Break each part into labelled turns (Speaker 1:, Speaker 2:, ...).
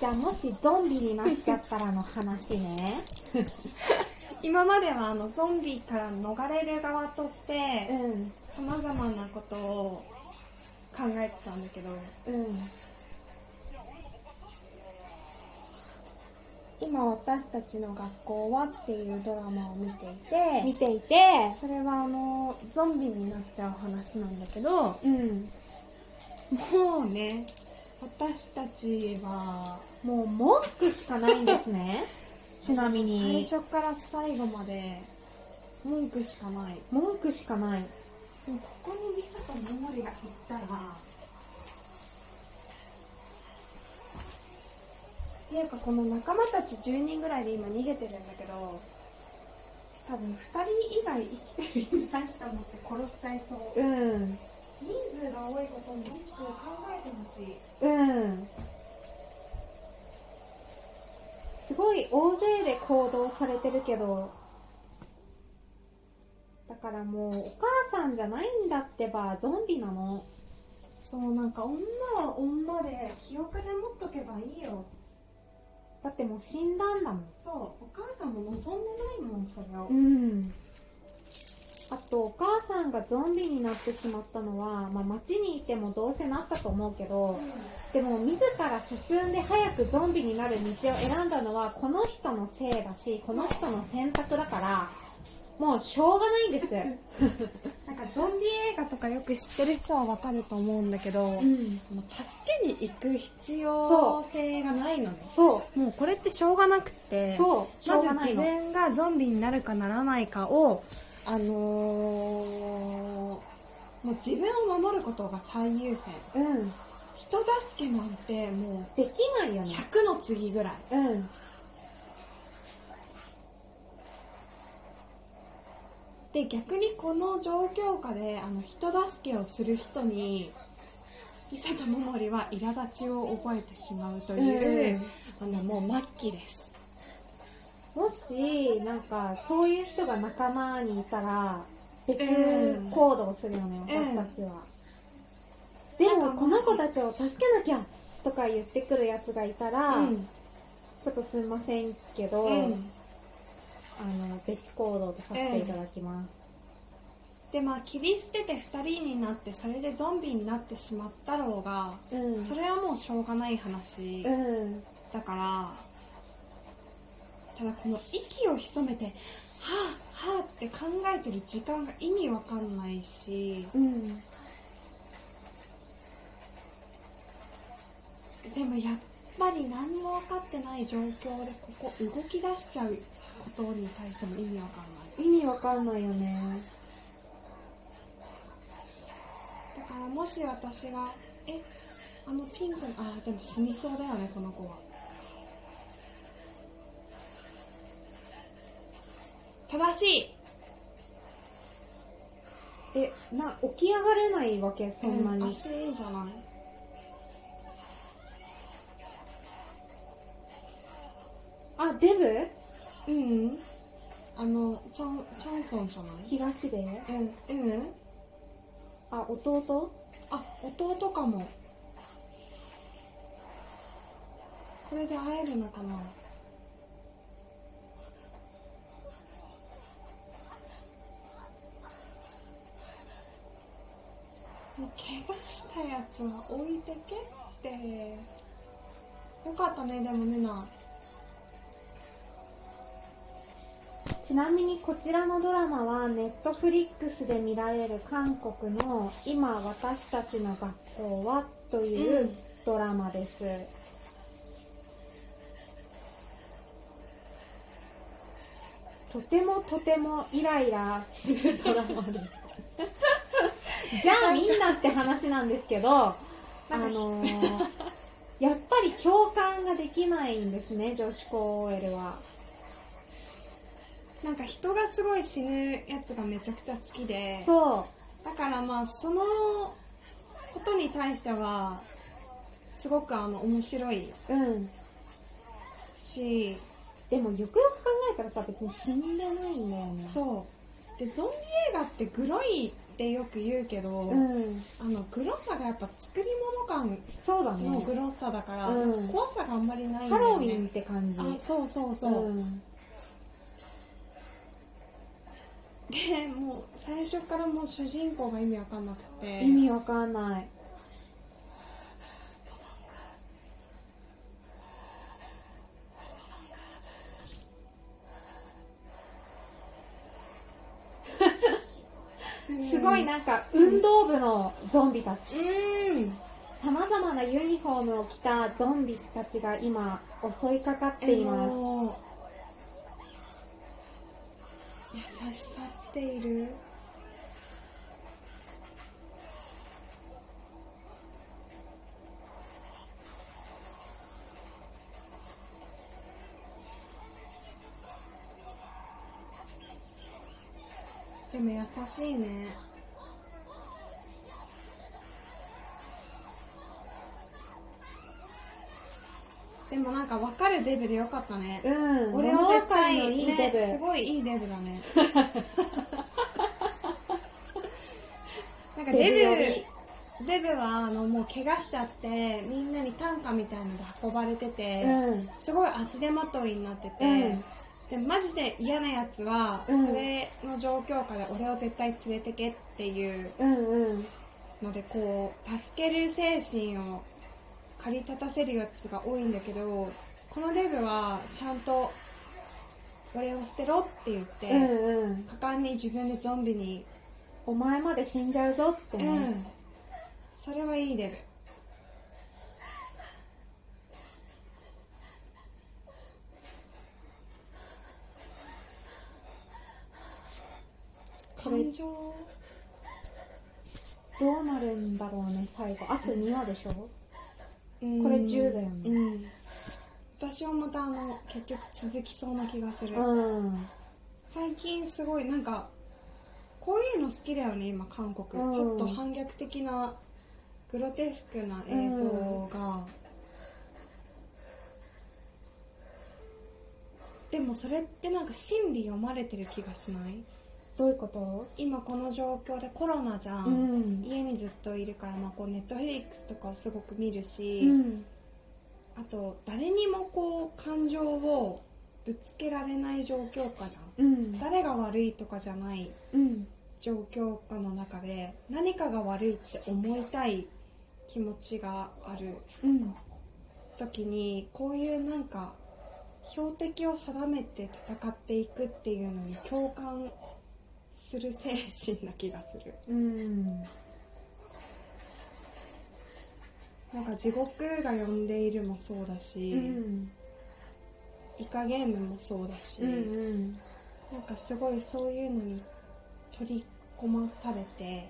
Speaker 1: じゃあもしゾンビになっちゃったらの話ね。
Speaker 2: 今まではあのゾンビから逃れる側として
Speaker 1: うん。
Speaker 2: さまざまなことを考えてたんだけど。
Speaker 1: うん。
Speaker 2: 今私たちの学校はっていうドラマを見ていて
Speaker 1: 見ていて。
Speaker 2: それはあのゾンビになっちゃう話なんだけど
Speaker 1: うん。
Speaker 2: もうね私たちは
Speaker 1: もう文句しかないんですね。ちなみ
Speaker 2: 最
Speaker 1: に
Speaker 2: 初から最後まで。文句しかない。
Speaker 1: 文句しかない。
Speaker 2: でもここにリサとモモリが行ったら。っていうかこの仲間たち10人ぐらいで今逃げてるんだけど多分2人以外生きてる意味ないと思って殺しちゃいそう。
Speaker 1: うん。
Speaker 2: 人数が多いことにリスクをし。い
Speaker 1: うん。すごい大勢で行動されてるけどだからもうお母さんじゃないんだってばゾンビなの。
Speaker 2: そうなんか女は女で記憶で持っとけばいいよ。
Speaker 1: だってもう死んだんだもん。
Speaker 2: そうお母さんも望んでないもんそれを。
Speaker 1: うんあとお母さんがゾンビになってしまったのは、まあ、街にいてもどうせなったと思うけどでも自ら進んで早くゾンビになる道を選んだのはこの人のせいだしこの人の選択だからもうしょうがないんです。
Speaker 2: なんかゾンビ映画とかよく知ってる人はわかると思うんだけど、
Speaker 1: うん。
Speaker 2: もう助けに行く必要性がないのね。
Speaker 1: そう。
Speaker 2: もうこれってしょうがなくてまず自分がゾンビになるかならないかをあのーもう自分を守ることが最優先。
Speaker 1: うん。
Speaker 2: 人助けなんても
Speaker 1: できないうよね。
Speaker 2: 100の次ぐらい。
Speaker 1: うん。
Speaker 2: で逆にこの状況下であの人助けをする人に伊佐と桃李は苛立ちを覚えてしまうという、あのもう末期です
Speaker 1: もしなんかそういう人が仲間にいたら別
Speaker 2: うん
Speaker 1: 行動するよね、
Speaker 2: うん。
Speaker 1: 私たちは、で
Speaker 2: なんかも
Speaker 1: この子たちを助けなきゃとか言ってくるやつがいたら、
Speaker 2: うん。
Speaker 1: ちょっとすいませんけど、
Speaker 2: うん。
Speaker 1: あの別行動とさせていただきます、
Speaker 2: でまあ切り捨てて2人になってそれでゾンビになってしまったろうが
Speaker 1: うん。
Speaker 2: それはもうしょうがない話
Speaker 1: うん。
Speaker 2: だからただこの息を潜めてはあはあって考えてる時間が意味わかんないし
Speaker 1: うん
Speaker 2: でもやっぱり何も分かってない状況でここ動き出しちゃうことに対しても意味わかんない。
Speaker 1: 意味わかんないよね。
Speaker 2: だからもし私がえあのピンクのあーでも死にそうだよねこの子は正しい。
Speaker 1: えな起き上がれないわけ？そんなに、
Speaker 2: う足いいじゃない。
Speaker 1: あデブ？
Speaker 2: うん。あのチョンチョンソンじゃない？
Speaker 1: 東で？
Speaker 2: うんうん。
Speaker 1: あ弟？
Speaker 2: あ弟かも。これで会えるのかな？もう怪我したやつは置いてけって。よかったねでもねな。
Speaker 1: ちなみにこちらのドラマはネットフリックスで見られる韓国の「今私たちの学校は」といううん。ドラマです、とてもとてもイライラするドラマです じゃあみんなって話なんですけど あのー やっぱり共感ができないんですね女子高 OL は。
Speaker 2: なんか人がすごい死ぬやつがめちゃくちゃ好きで。
Speaker 1: そう。
Speaker 2: だからまあそのことに対してはすごくあの面白い
Speaker 1: うん。
Speaker 2: し。
Speaker 1: でもよくよく考えたらさ別に死んでないんだよね。
Speaker 2: そう。でゾンビ映画ってグロいってよく言うけど、
Speaker 1: うん。
Speaker 2: あのグロさがやっぱ作り物感
Speaker 1: そうだね。
Speaker 2: のグロさだから、
Speaker 1: うん。
Speaker 2: 怖さがあんまりないんだ
Speaker 1: ハ
Speaker 2: よね。
Speaker 1: ロウィンって感じ。
Speaker 2: あそうそうそう、
Speaker 1: ん。
Speaker 2: でもう最初からもう主人公が意味わかんなくて。
Speaker 1: 意味わかんないいなんか運動部のゾンビたち。
Speaker 2: うん。
Speaker 1: さまざまなユニフォームを着たゾンビたちが今襲いかかっています。
Speaker 2: 優しさっている。でも優しいねでもなんか分かるデブでよかったね。
Speaker 1: うん。
Speaker 2: 俺は絶対
Speaker 1: 物分かりのいいデブ、
Speaker 2: ね、すごいいいデブだね。なんか
Speaker 1: デブ
Speaker 2: デブはあのもう怪我しちゃってみんなに担架みたいので運ばれてて、
Speaker 1: うん。
Speaker 2: すごい足手まといになってて、
Speaker 1: うん。
Speaker 2: でマジで嫌なやつは、
Speaker 1: うん。
Speaker 2: それの状況下で俺を絶対連れてけっていうのでこう助ける精神を駆り立たせるやつが多いんだけどこのデブはちゃんと俺を捨てろって言って、
Speaker 1: うんうん。
Speaker 2: 果敢に自分でゾンビに、
Speaker 1: お前まで死んじゃうぞってね、
Speaker 2: う。ん。それはいいデブ。感情。
Speaker 1: どうなるんだろうね最後。あと2話でしょ？
Speaker 2: うん
Speaker 1: これ10だよね。
Speaker 2: うん。私はまたあの結局続きそうな気がする、
Speaker 1: うん。
Speaker 2: 最近すごいなんかこういうの好きだよね今韓国、
Speaker 1: うん。
Speaker 2: ちょっと反逆的なグロテスクな映像が、でもそれってなんか心理読まれてる気がしない？
Speaker 1: どういうこと？
Speaker 2: 今この状況でコロナじゃん、
Speaker 1: うん。
Speaker 2: 家にずっといるから、まあ、こうネットフリックスとかをすごく見るし、
Speaker 1: うん。
Speaker 2: あと誰にもこう感情をぶつけられない状況下じゃん。
Speaker 1: うん。
Speaker 2: 誰が悪いとかじゃない
Speaker 1: うん。
Speaker 2: 状況下の中で何かが悪いって思いたい気持ちがある。
Speaker 1: うん。
Speaker 2: 時にこういうなんか標的を定めて戦っていくっていうのに共感する精神な気がする。
Speaker 1: うん。
Speaker 2: なんか地獄が呼んでいるもそうだし、
Speaker 1: うん。
Speaker 2: イカゲームもそうだし、
Speaker 1: うん
Speaker 2: なんかすごいそういうのに取り込まされて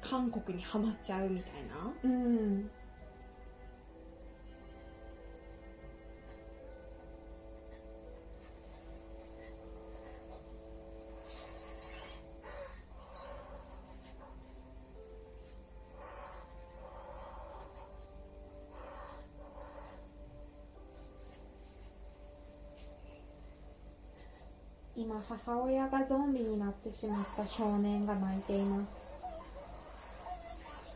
Speaker 2: 韓国にはまっちゃうみたいな。
Speaker 1: うん今母親がゾンビになってしまった少年が泣いています。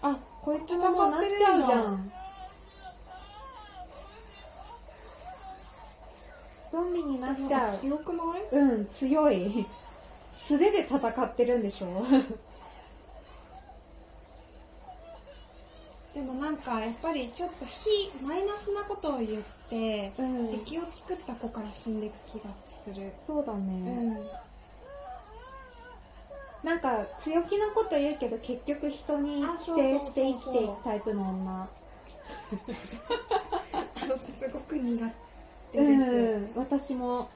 Speaker 1: あこいつももうなっちゃうじゃんゾンビになっちゃう。
Speaker 2: 強くない？
Speaker 1: うん強い。素手で戦ってるんでしょ
Speaker 2: でもなんかやっぱりちょっと非マイナスなことを言って、
Speaker 1: うん。
Speaker 2: 敵を作った子から死んでいく気がする。
Speaker 1: そうだ
Speaker 2: う
Speaker 1: ね、
Speaker 2: ん。
Speaker 1: なんか強気なこと言うけど結局人に寄生して生きていくタイプの女。
Speaker 2: すごく苦手
Speaker 1: う
Speaker 2: です、
Speaker 1: ん。私も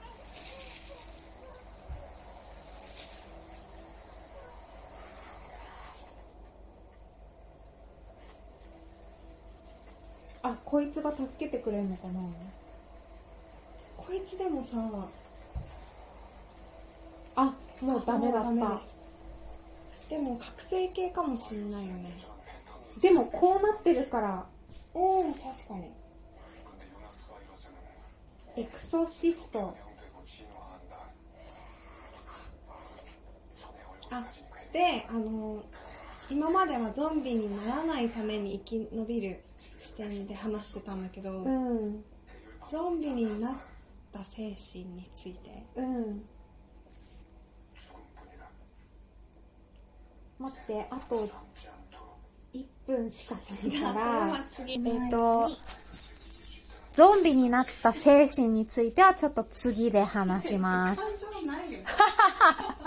Speaker 1: あこいつが助けてくれるのかな？
Speaker 2: こいつでもさ
Speaker 1: あもうダメだった。
Speaker 2: でも覚醒系かもしんないよね。
Speaker 1: でもこうなってるから。
Speaker 2: おお確かに。
Speaker 1: エクソシスト。
Speaker 2: あであの今まではゾンビにならないために生き延びる視点で話してたんだけど、
Speaker 1: うん。
Speaker 2: ゾンビになった精神について。
Speaker 1: うん。待ってあと1分しかないからえっ、とゾンビになった精神についてはちょっと次で話します。
Speaker 2: 感情ないよ